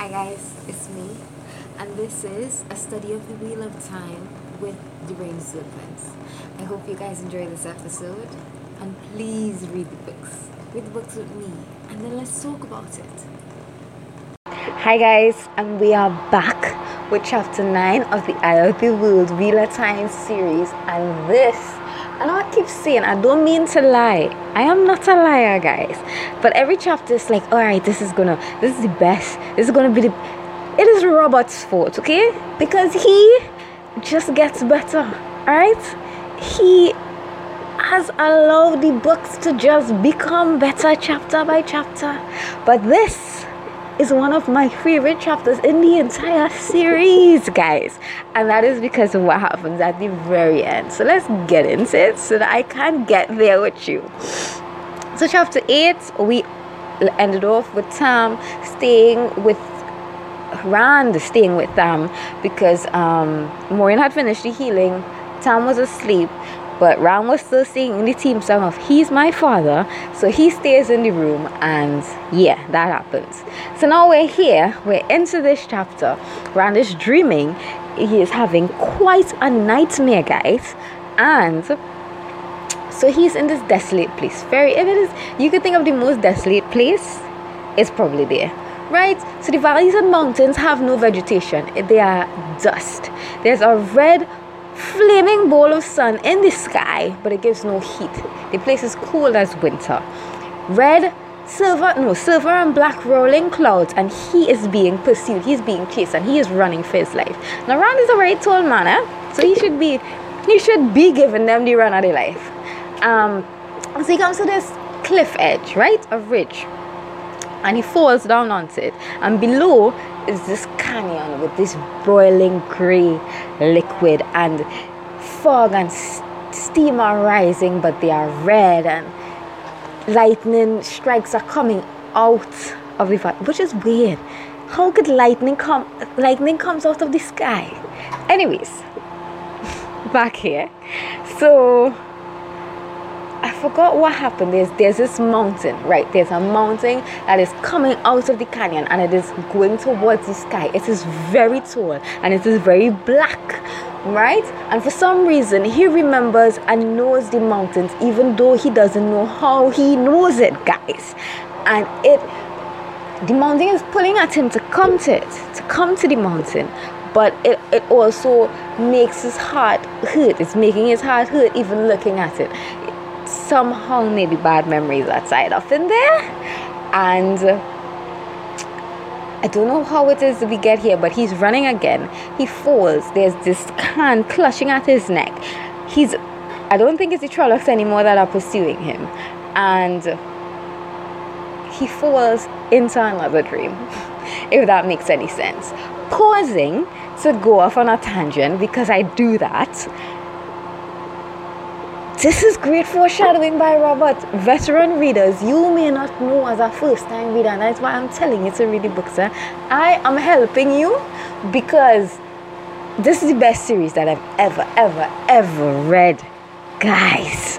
Hi guys, it's me, and this is a study of the Wheel of Time with the Deranged Serpents. I hope you guys enjoy this episode, and please read the books. Read the books with me, and then let's talk about it. Hi guys, and we are back with chapter 9 of the Eye of the World Wheel of Time series, and this Know I keep saying I don't mean to lie. I am not a liar, guys. But every chapter is like, all right, this is gonna, this is the best. This is gonna be the. It is Robert's fault, okay? Because he just gets better, all right? He has allowed the books to just become better chapter by chapter. But this is one of my favorite chapters in the entire series, guys. And that is because of what happens at the very end. So let's get into it so that I can get there with you. So, chapter 8, we ended off with Tam staying with Rand staying with them because um, Moiraine had finished the healing. Tam was asleep, but Rand was still singing the team song of He's My Father. So he stays in the room, and yeah, that happens. So now we're here, we're into this chapter. Rand is dreaming, he is having quite a nightmare, guys. And so he's in this desolate place. Very, if it is, you could think of the most desolate place, it's probably there right? So the valleys and mountains have no vegetation, they are dust. There's a red flaming ball of sun in the sky, but it gives no heat. The place is cool as winter. Red, silver, no, silver and black rolling clouds, and he is being pursued. He's being chased, and he is running for his life. Now, Rand is a very tall man, eh? so he should be, he should be giving them the run of their life. Um, so he comes to this cliff edge, right, a ridge, and he falls down onto it, and below is this canyon with this boiling gray liquid and fog and steam are rising, but they are red and lightning strikes are coming out of the fire, which is weird. How could lightning come? Lightning comes out of the sky. Anyways, back here. So I forgot what happened. There's there's this mountain, right? There's a mountain that is coming out of the canyon and it is going towards the sky. It is very tall and it is very black, right? And for some reason he remembers and knows the mountains, even though he doesn't know how he knows it, guys. And it the mountain is pulling at him to come to it, to come to the mountain. But it, it also makes his heart hurt. It's making his heart hurt even looking at it somehow maybe bad memories are tied up in there. And I don't know how it is we get here, but he's running again. He falls. There's this can clutching at his neck. He's I don't think it's the Trollocs anymore that are pursuing him. And he falls into another dream, if that makes any sense. Pausing to go off on a tangent because I do that this is great foreshadowing by Robert. Veteran readers, you may not know as a first time reader, and that's why I'm telling you to read the books. Sir. I am helping you because this is the best series that I've ever, ever, ever read. Guys,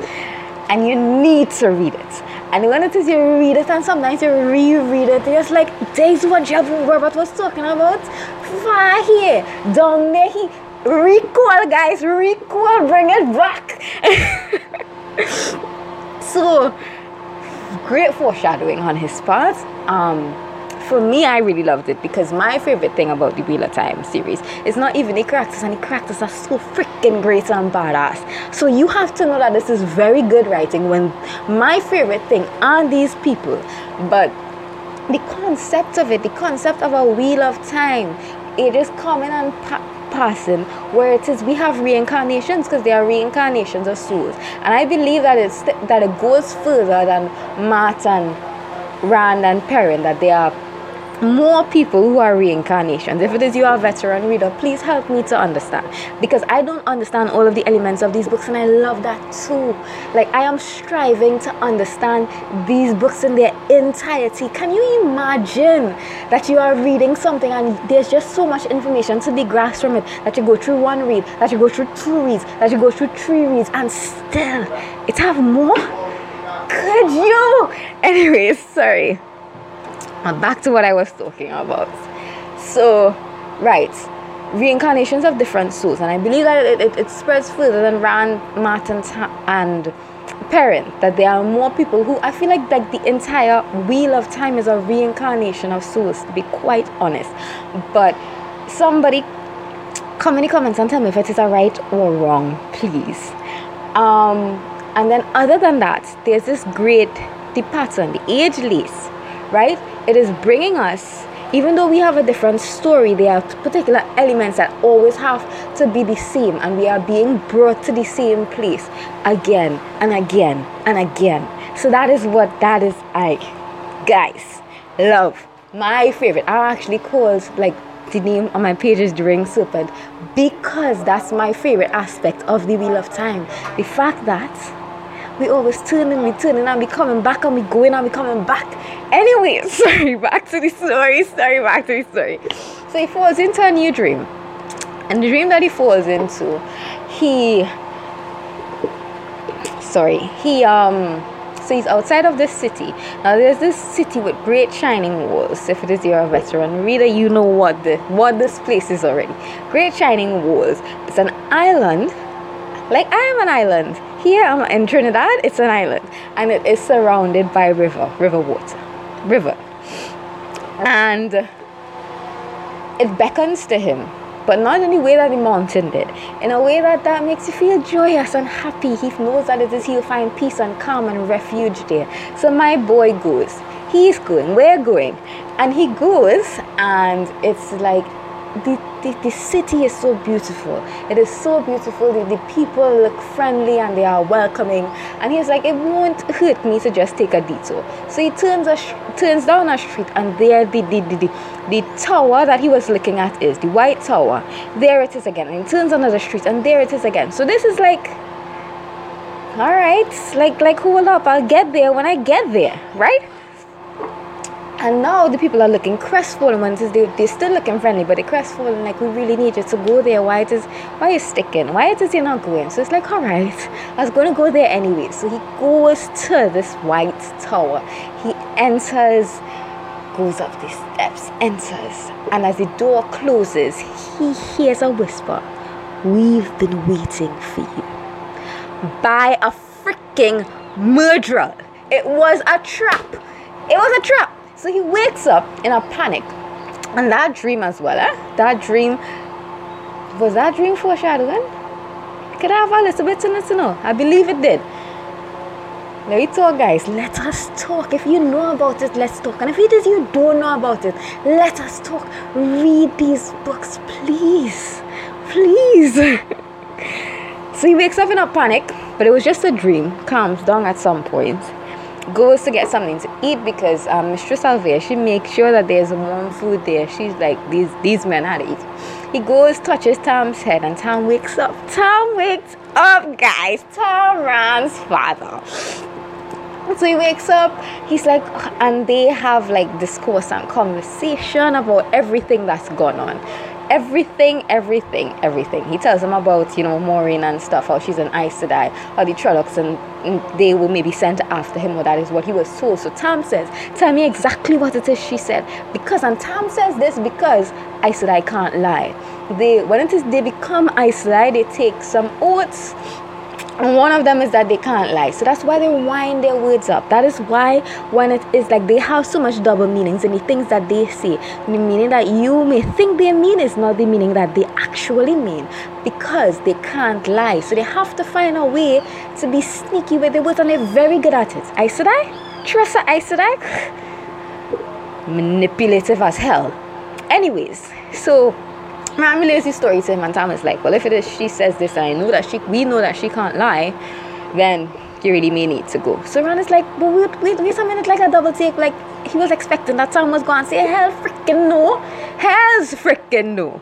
and you need to read it. And when it is you read it and sometimes you reread it, it's like, this is what Robert was talking about. Far here, down there, he recall guys recall bring it back so great foreshadowing on his part um for me, I really loved it because my favorite thing about the Wheel of Time series is not even the characters, and the characters are so freaking great and badass. So you have to know that this is very good writing when my favorite thing are these people. But the concept of it, the concept of a Wheel of Time, it is coming and pa- person where it is we have reincarnations because they are reincarnations of souls. And i believe that it's that it goes further than Mat and rand and perrin that they are more people who are reincarnations. If it is you are a veteran reader, please help me to understand because I don't understand all of the elements of these books and I love that too. Like I am striving to understand these books in their entirety. Can you imagine that you are reading something and there's just so much information to be grasped from it that you go through one read, that you go through two reads, that you go through three reads and still it have more? Could you? Anyways, sorry back to what I was talking about. So, right, reincarnations of different souls, and I believe that it, it, it spreads further than Rand, Matrim, and Perrin. That there are more people who I feel like like the entire wheel of time is a reincarnation of souls. To be quite honest, but somebody come in the comments and tell me if it is a right or wrong, please. Um, and then other than that, there's this great the pattern, the age lace, right? It is bringing us even though we have a different story, there are particular elements that always have to be the same, and we are being brought to the same place again and again and again. So that is what that is like. Guys, love. My favorite. I actually called like the name on my page is During Serpent because that's my favorite aspect of the Wheel of Time. The fact that we always turning, we turning, and we coming back, and we going, and we coming back. Anyway, sorry, back to the story. Sorry, back to the story. So he falls into a new dream, and the dream that he falls into, he, sorry, he um. So he's outside of this city. Now there's this city with great shining walls. If it is you're a veteran reader, you know what the what this place is already. Great shining walls. It's an island. Like I am an island here I'm in Trinidad, it's an island and it is surrounded by river, river water, river. And it beckons to him, but not in the way that the mountain did, in a way that, that makes you feel joyous and happy. He knows that it is he'll find peace and calm and refuge there. So my boy goes. He's going, we're going. And he goes, and it's like the, the, the city is so beautiful. It is so beautiful. The, the people look friendly and they are welcoming. And he's like, it won't hurt me to just take a detour. So he turns a turns down a street, and there the, the, the, the, the tower that he was looking at is the white tower. There it is again. And he turns another street, and there it is again. So this is like, all right, like like hold up, I'll get there when I get there, right? And now the people are looking crestfallen when they, they're still looking friendly, but they're crestfallen, like, we really need you to go there. Why it is, why are you sticking? Why it is you're not going? So it's like, all right, I was going to go there anyway. So he goes to this white tower. He enters, goes up the steps, enters. And as the door closes, he hears a whisper We've been waiting for you. By a freaking murderer. It was a trap. It was a trap. So he wakes up in a panic. And that dream as well, eh? That dream was that dream foreshadowing? Could I have a little bit to know? I believe it did. Let me talk, guys. Let us talk. If you know about it, let's talk. And if it is you don't know about it, let us talk. Read these books, please. Please. so he wakes up in a panic, but it was just a dream. Calms down at some point goes to get something to eat because um, Mistress al'Vere, she makes sure that there's warm food there. She's like, these these men had to eat. He goes, touches Tom's head, and Tom wakes up. Tom wakes up, guys. Tom Rand's father. So he wakes up, he's like, and they have like discourse and conversation about everything that's gone on everything, everything, everything. He tells them about, you know, Moiraine and stuff, how she's an Aes Sedai, how the Trollocs and, they will maybe sent after him, or that is what he was told. So Tam says, Tell me exactly what it is she said. Because, and Tam says this because Aes Sedai can't lie. They, when it is they become Aes Sedai, they take some oaths and one of them is that they can't lie. So that's why they wind their words up. That is why when it is like they have so much double meanings and the things that they say, the meaning that you may think they mean is not the meaning that they actually mean because they can't lie. So they have to find a way to be sneaky with their words and they're very good at it. Aes Sedai? Tressa Aes Sedai? Manipulative as hell. Anyways, so His story to him, and Thomas like, well, if it is she says this, and I know that she, we know that she can't lie, then you really may need to go. So Rand is like, but wait, wait, wait a minute, like a double take, like he was expecting that Tom was going to say, hell freaking no, hell's freaking no.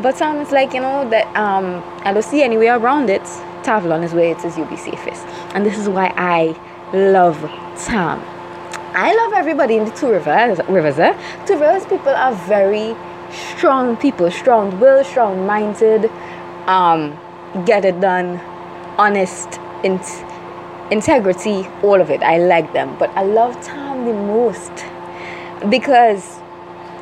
But Tom is like, you know, that um, I don't see any way around it. Tar Valon is where it is you'll be safest. And this is why I love Tom. I love everybody in the two rivers. rivers eh? Two rivers people are very strong people, strong will, strong minded, um, get it done, honest, in- integrity, all of it. I like them. But I love Tom the most because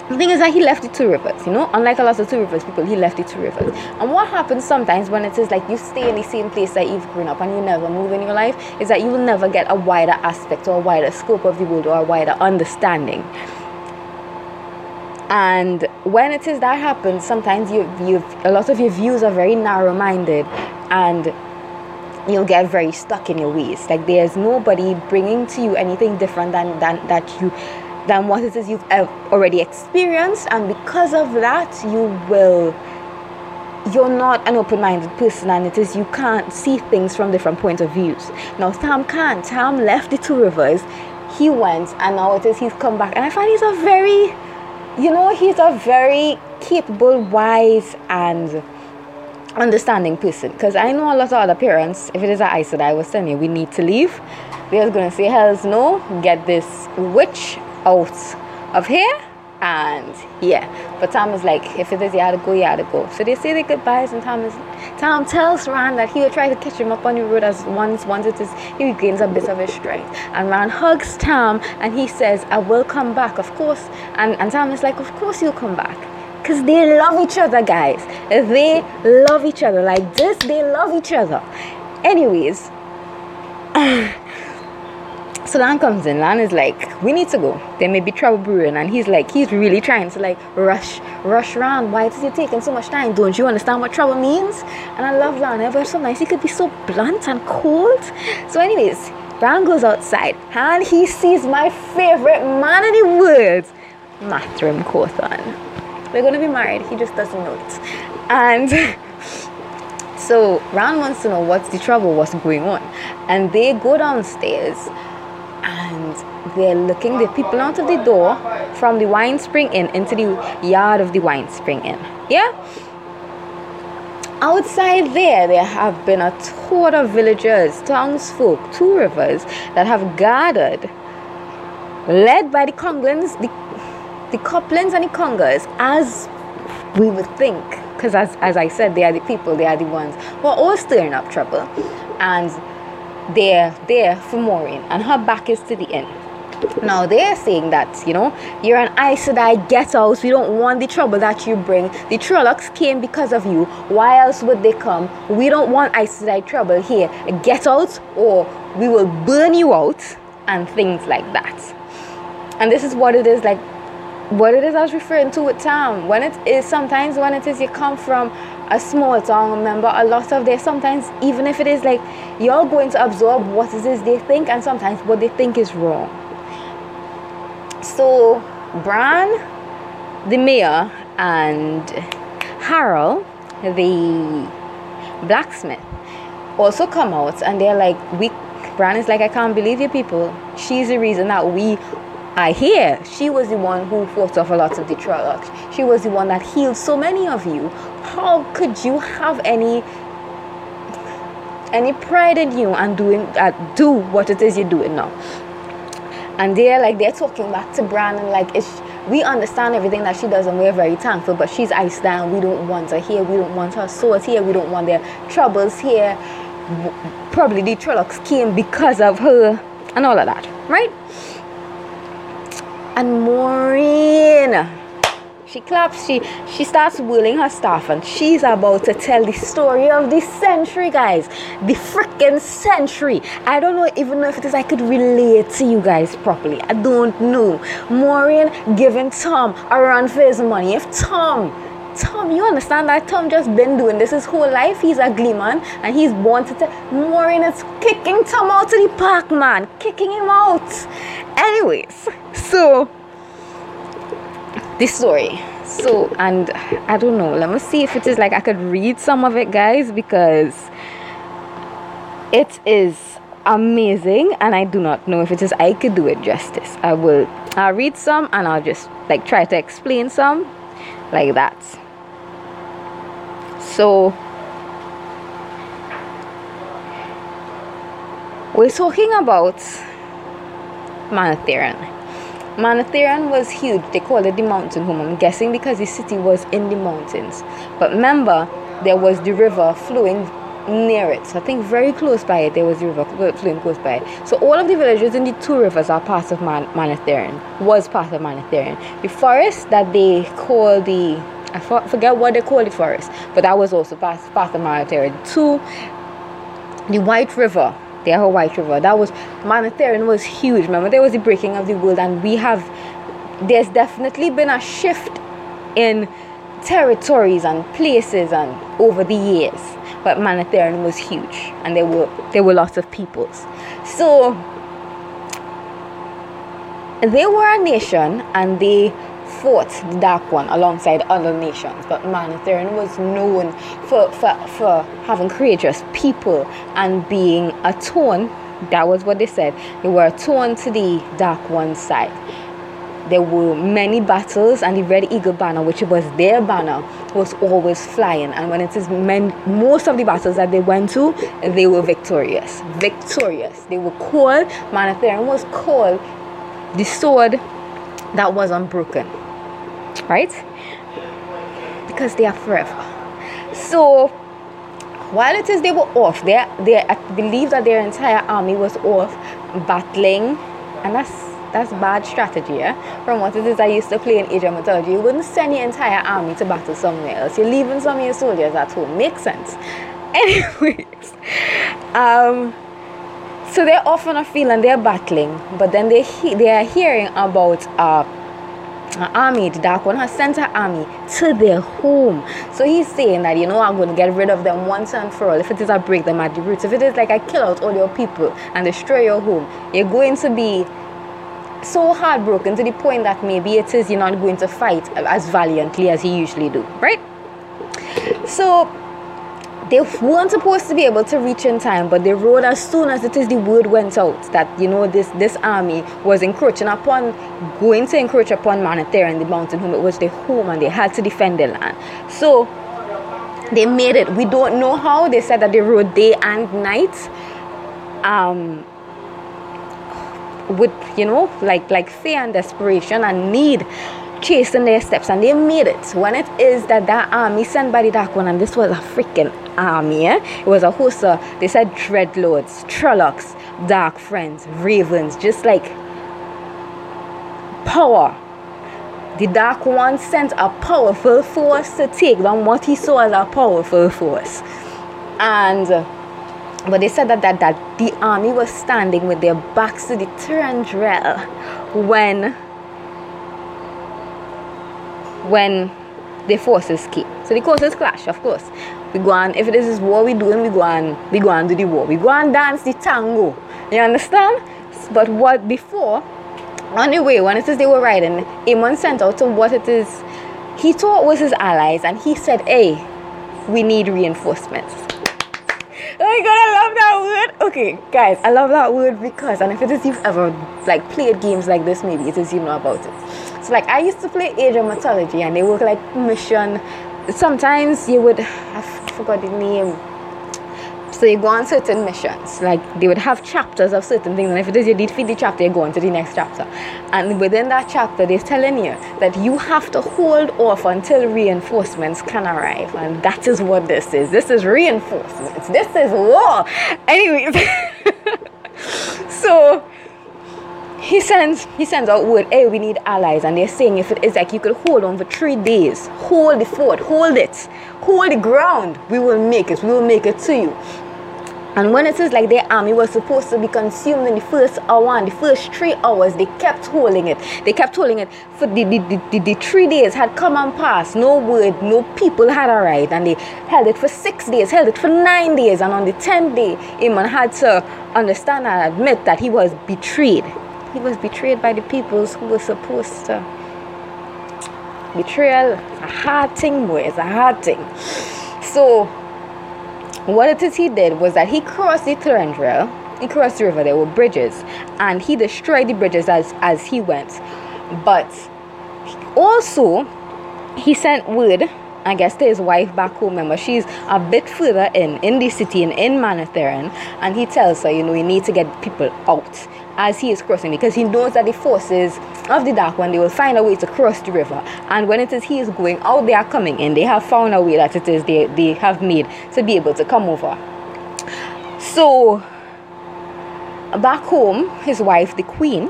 the thing is that he left the two rivers, you know, unlike a lot of two rivers people, he left the two rivers. And what happens sometimes when it is like you stay in the same place that you've grown up and you never move in your life is that you will never get a wider aspect or a wider scope of the world or a wider understanding. And when it is that happens, sometimes you you a lot of your views are very narrow minded and you'll get very stuck in your ways. Like there's nobody bringing to you anything different than, than that you than what it is you've uh, already experienced. And because of that you will you're not an open-minded person and it is you can't see things from different points of views. Now Tam can't. Tam left the two rivers. He went and now it is he's come back. And I find he's a very you know he's a very capable wise and understanding person. Because I know a lot of other parents if it is I said I was telling you we need to leave. They're gonna say hell's no get this witch out of here and yeah. But tom is like if it is you had to go you had to go. So they say their goodbyes and tom is tom tells Rand that he will try to catch him up on the road as once once it is he regains a bit of his strength. And Rand hugs tom and he says i will come back of course. And and tom is like of course you'll come back. Because they love each other guys. They love each other. Like this they love each other. Anyways So Lan comes in. Lan is like, we need to go. There may be trouble brewing. And he's like, he's really trying to like rush, rush around. Why is it taking so much time? Don't you understand what trouble means? And I love Lan. Ever so nice. He could be so blunt and cold. So, anyways, Rand goes outside and he sees my favorite man in the world, Matrim Cauthon. We're gonna be married. He just doesn't know it. And so Rand wants to know what's the trouble, what's going on. And they go downstairs and they're looking the people out of the door from the wine spring inn into the yard of the wine spring inn yeah? Outside there there have been a tour of villagers townsfolk two rivers that have gathered led by the conglins the, the coplins and the Congars as we would think. Because as, as i said they are the people they are the ones who are all stirring up trouble. And they're there for Moiraine and her back is to the inn. Now they're saying that, you know, you're an Aes Sedai, get out. We don't want the trouble that you bring. The Trollocs came because of you. Why else would they come? We don't want Aes Sedai trouble here. Get out or we will burn you out and things like that. And this is what it is like what it is I was referring to with Tam. When it is sometimes when it is you come from a small town, member a lot of there sometimes even if it is like you're going to absorb what it is they think and sometimes what they think is wrong. So Bran, the mayor, and Haral, the blacksmith, also come out and they're like, we Bran is like, I can't believe you people. She's the reason that we I hear she was the one who fought off a lot of the Trollocs. She was the one that healed so many of you. How could you have any any pride in you and doing uh, do what it is you're doing now? And they're like they're talking back to Brandon like it's we understand everything that she does and we're very thankful, but she's Aes Sedai. We don't want her here. We don't want her swords here. We don't want their troubles here. Probably the Trollocs came because of her and all of that, right? and Moiraine. She claps, she she starts whirling her staff and she's about to tell the story of the century, guys. The freaking century. I don't know even if it is I could relate to you guys properly. I don't know. Moiraine giving Tom a run for his money. If Tom Tom, you understand that Tom just been doing this his whole life. He's a gleeman and he's born to tell Moiraine is kicking Tom out to the park, man. Kicking him out. Anyways, so this story. So and I don't know. Let me see if it is like I could read some of it, guys, because it is amazing and I do not know if it is I could do it justice. I will I'll read some and I'll just like try to explain some like that. So we're talking about Manetheren. Manetheren was huge. They called it the mountain home. I'm guessing because the city was in the mountains. But remember, there was the river flowing near it. So I think very close by it, there was a river flowing close by it. So all of the villages in the two rivers are part of Man- was part of Manetheren. The forest that they call the, I forget what they call the forest, but that was also part, part of Manetheren. Two, the White River, the a White River, that was, Manetheren was huge. Remember, there was the breaking of the world, and we have, there's definitely been a shift in territories and places and over the years. But Manetheren was huge and there were there were lots of peoples. So they were a nation and they fought the Dark One alongside other nations, but Manetheren was known for, for, for having courageous people and being attuned. That was what they said. They were torn to the Dark One's side. There were many battles and the red eagle banner which was their banner was always flying. And when it is men, most of the battles that they went to they were victorious. Victorious. They were called manetheren was called the sword that was unbroken right because they are forever so while it is they were off they, they I believe that their entire army was off battling and that's that's bad strategy, yeah? From what it is I used to play in of Mythology, you wouldn't send your entire army to battle somewhere else. You're leaving some of your soldiers at home. Makes sense. Anyways, um, so they're often a feeling they're battling, but then they he- they are hearing about uh, Uh, army, the Dark One has sent an army to their home. So he's saying that, you know, I'm going to get rid of them once and for all. If it is I break them at the roots, if it is like I kill out all your people and destroy your home, you're going to be so heartbroken to the point that maybe it is you're not going to fight as valiantly as you usually do, right? So they weren't supposed to be able to reach in time, but they rode as soon as it is the word went out that you know this this army was encroaching upon, going to encroach upon Manetheren, the mountain home. It was their home, and they had to defend their land. So they made it. We don't know how. They said that they rode day and night. Um, with you know like like fear and desperation and need chasing their steps and they made it. When it is that that army sent by the dark one and this was a freaking army eh? it was a host of they said dreadlords trollocs dark friends ravens just like power. The dark one sent a powerful force to take down what he saw as a powerful force. And but they said that, that, that the army was standing with their backs to the Tarendrelle when when the forces came. So the forces clash, of course. We go on, if this is war we doing, we go on, we go on do the war. We go and dance the tango. You understand? But what before, on the way, when it is they were riding, Aemon sent out to what it is he thought was his allies, and he said, Hey, we need reinforcements. Oh my god, I love that word. Okay, guys, I love that word because, and if it is you've ever like played games like this, maybe it is you know about it. So like I used to play Age of Mythology, and they work like mission. Sometimes you would, I forgot the name. So you go on certain missions, like they would have chapters of certain things, and if it is you defeat the chapter, you go on to the next chapter. And within that chapter, they're telling you that you have to hold off until reinforcements can arrive, and that is what this is. This is reinforcements. This is war. Anyways, so he sends he sends out word, hey, we need allies, and they're saying if it is like you could hold on for three days, hold the fort, hold it, hold the ground, we will make it, we will make it to you. And when it is like their army was supposed to be consumed in the first hour and the first three hours, they kept holding it. They kept holding it for the, the, the, the, three days had come and passed. No word, no people had arrived. And they held it for six days, held it for nine days. And on the tenth day, Aemon had to understand and admit that he was betrayed. He was betrayed by the peoples who were supposed to. Betrayal, a hard thing, boy. It's a hard thing. So, what it is he did was that he crossed the Tarendrelle, he crossed the river, there were bridges, and he destroyed the bridges as, as he went. But also, he sent word, I guess, to his wife back home. Remember, she's a bit further in, in the city, in, in Manetheren, and he tells her, you know, you need to get people out as he is crossing because he knows that the forces of the Dark One, they will find a way to cross the river. And when it is he is going out, they are coming in. They have found a way that it is they, they have made to be able to come over So back home, his wife, the queen,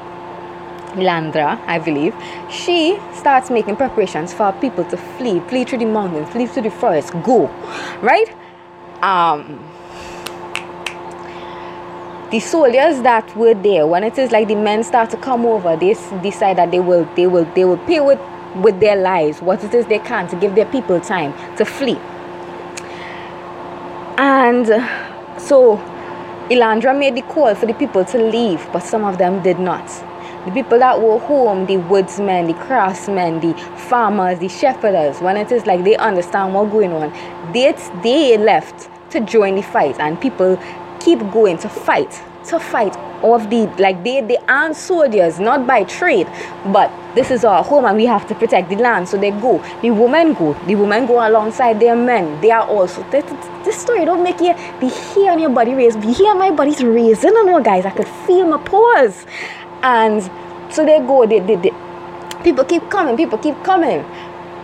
Landra, I believe, she starts making preparations for people to flee, flee through the mountains, flee through the forest, go, right? Um, the soldiers that were there, when it is like the men start to come over, they decide that they will, they will, they will pay with with their lives what it is they can to give their people time to flee. And so Elandra made the call for the people to leave, but some of them did not. The people that were home, the woodsmen, the craftsmen, the farmers, the shepherders, when it is like they understand what's going on, they, they left to join the fight and people keep going to fight, to fight of the like they they aren't soldiers, not by trade, but this is our home and we have to protect the land. So they go. The women go. The women go alongside their men. They are also this, this story don't make you be here on your body raise. be here my body's raising. I know guys, I could feel my pores And so they go, they, they people keep coming, people keep coming.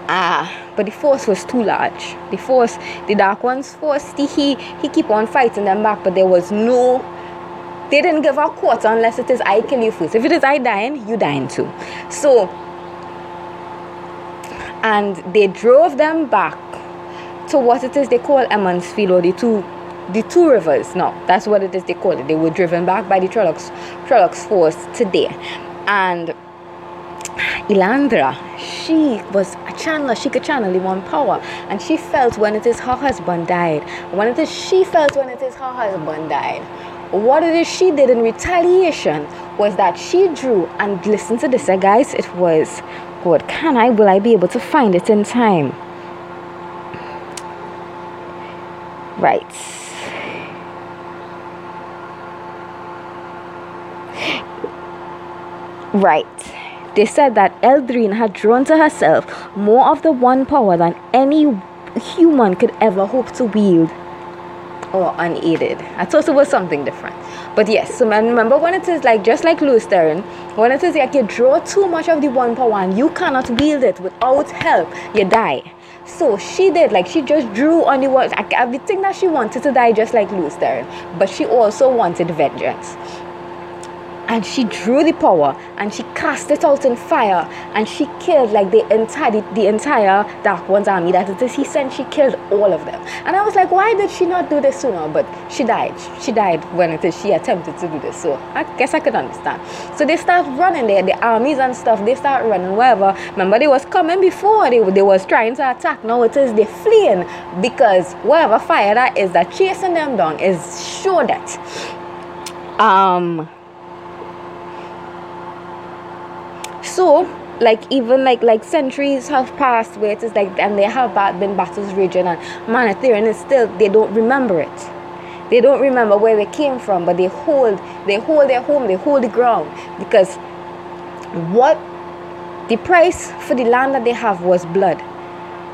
Ah, but the force was too large. The force, the dark one's force, he he keep on fighting them back, but there was no they didn't give a quarter unless it is I kill you first. If it is I dying, you dying too. So, and they drove them back to what it is they call Emond's Field or the two the two rivers. No, that's what it is they call it. They were driven back by the Trollocs Trollocs force today. And Elandra, she was a channeler, she could channel one power. And she felt when it is her husband died. When it is she felt when it is her husband died what it is she did in retaliation was that she drew and listen to this uh, guys it was God can I will I be able to find it in time right right they said that Eldrene had drawn to herself more of the one power than any human could ever hope to wield or unaided. I thought it was something different. But yes, so remember when it is like just like Lews Therin, when it is like you draw too much of the one power and you cannot wield it without help, you die. So she did, like she just drew on the words. I, I think that she wanted to die just like Lews Therin, but she also wanted vengeance and she drew the power and she cast it out in fire and she killed like the entire the, the entire dark one's army. That is he sent she killed all of them. And i was like why did she not do this sooner? But she died. She died when it is she attempted to do this. So i guess i could understand. So they start running there the armies and stuff they start running wherever remember they was coming before. They, they was trying to attack. Now it is they're fleeing because whatever fire that is that chasing them down is sure that um so like even like like centuries have passed where it is like and there have been battles raging and Manetheren is still they don't remember it. They don't remember where they came from but they hold they hold their home they hold the ground because what the price for the land that they have was blood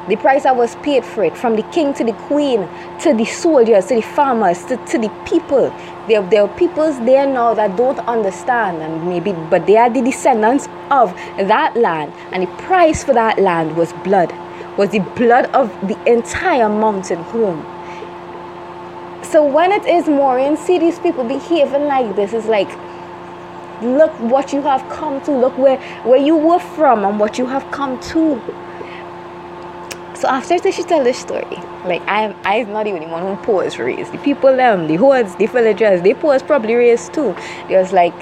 the price that was paid for it from the king to the queen to the soldiers to the farmers to, to the people. There, there are peoples there now that don't understand and maybe but they are the descendants of that land. And the price for that land was blood was the blood of the entire mountain home. So when it is Moiraine see these people behaving like this it's like look what you have come to look where where you were from and what you have come to so after she tell the story, like I'm I'm not even the one who posed raised. The people them, the hordes, the villagers, they posed probably raised too. It was like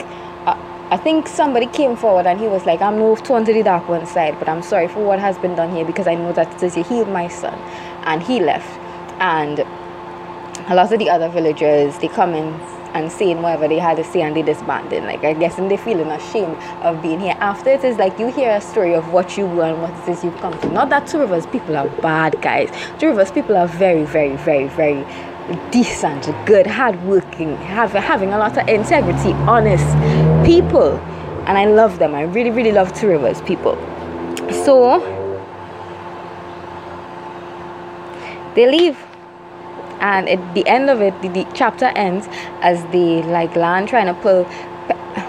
uh, I think somebody came forward and he was like, I'm moved to the dark one side, but I'm sorry for what has been done here because I know that it you healed my son. And he left. And a lot of the other villagers, they come in and saying whatever they had to say and they disbanded. Like I guess and they feeling ashamed of being here. After it is like you hear a story of what you were and what it is you've come to. Not that Two Rivers people are bad guys. Two Rivers people are very, very, very, very decent, good, hardworking, have, having a lot of integrity, honest people. And I love them. I really, really love Two Rivers people. So they leave and at the end of it the, the chapter ends as they like Lan trying to pull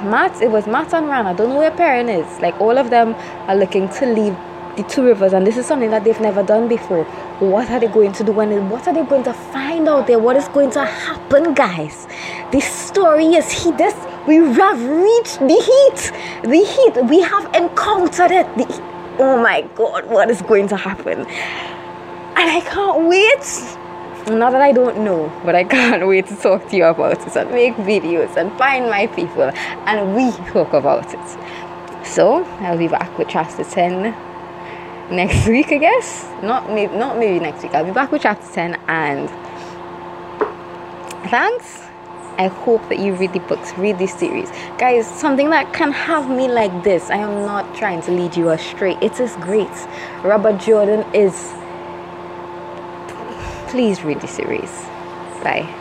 Mat it was Mat and Rand I don't know where Perrin is. Like all of them are looking to leave the two rivers. And this is something that they've never done before. What are they going to do and what are they going to find out there? What is going to happen guys? This story is he this we have reached the heat. The heat. We have encountered it. The, oh my god what is going to happen? And i can't wait not that I don't know, but I can't wait to talk to you about it and make videos and find my people and we talk about it. So I'll be back with chapter 10 next week, I guess. Not maybe, not maybe next week. I'll be back with chapter 10 and thanks. I hope that you read the books, read this series. Guys, something that can have me like this. I am not trying to lead you astray. It is great. Robert Jordan is. Please read the series. Bye.